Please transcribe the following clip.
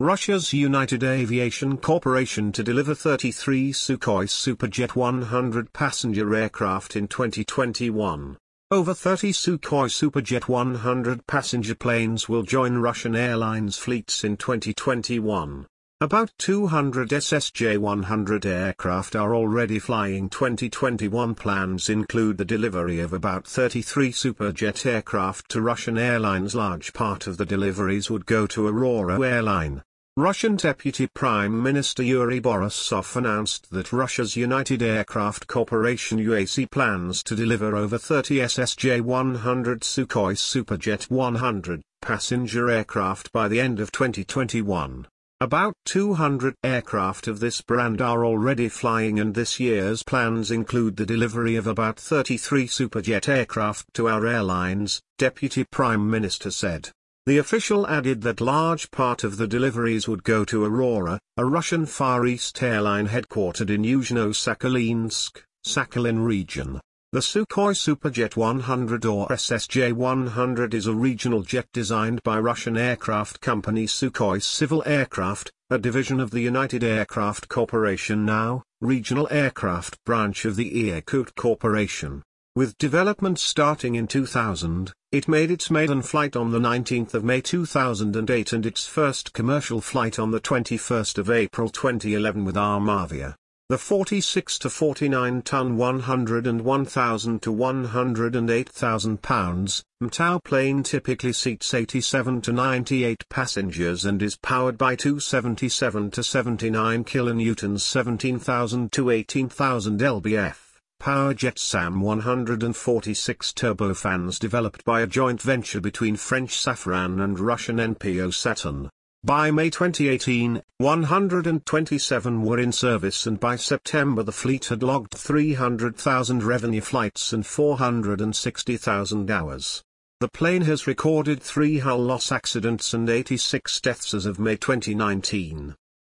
Russia's United Aviation Corporation to deliver 33 Sukhoi Superjet 100 passenger aircraft in 2021. Over 30 Sukhoi Superjet 100 passenger planes will join Russian Airlines fleets in 2021. About 200 SSJ-100 aircraft are already flying 2021 plans include the delivery of about 33 Superjet aircraft to Russian airlines large part of the deliveries would go to Aurora Airline. Russian Deputy Prime Minister Yuri Borisov announced that Russia's United Aircraft Corporation UAC plans to deliver over 30 SSJ-100 Sukhoi Superjet 100 passenger aircraft by the end of 2021. About 200 aircraft of this brand are already flying and this year's plans include the delivery of about 33 Superjet aircraft to our airlines, Deputy Prime Minister said. The official added that large part of the deliveries would go to Aurora, a Russian Far East airline headquartered in Yuzhno-Sakhalinsk, Sakhalin region. The Sukhoi Superjet 100 or SSJ-100 is a regional jet designed by Russian aircraft company Sukhoi Civil Aircraft, a division of the United Aircraft Corporation now, regional aircraft branch of the Irkut Corporation. With development starting in 2000, it made its maiden flight on the 19th of May 2008 and its first commercial flight on the 21st of April 2011 with Armavia. The 46 to 49 ton 101,000 to 108,000 pounds MTOW plane typically seats 87 to 98 passengers and is powered by 277 to 79 kilonewtons 17,000 to 18,000 lbf. Powerjet SAM 146 turbofans developed by a joint venture between French Safran and Russian NPO Saturn. By May 2018, 127 were in service and by September the fleet had logged 300,000 revenue flights and 460,000 hours. The plane has recorded three hull loss accidents and 86 deaths as of May 2019.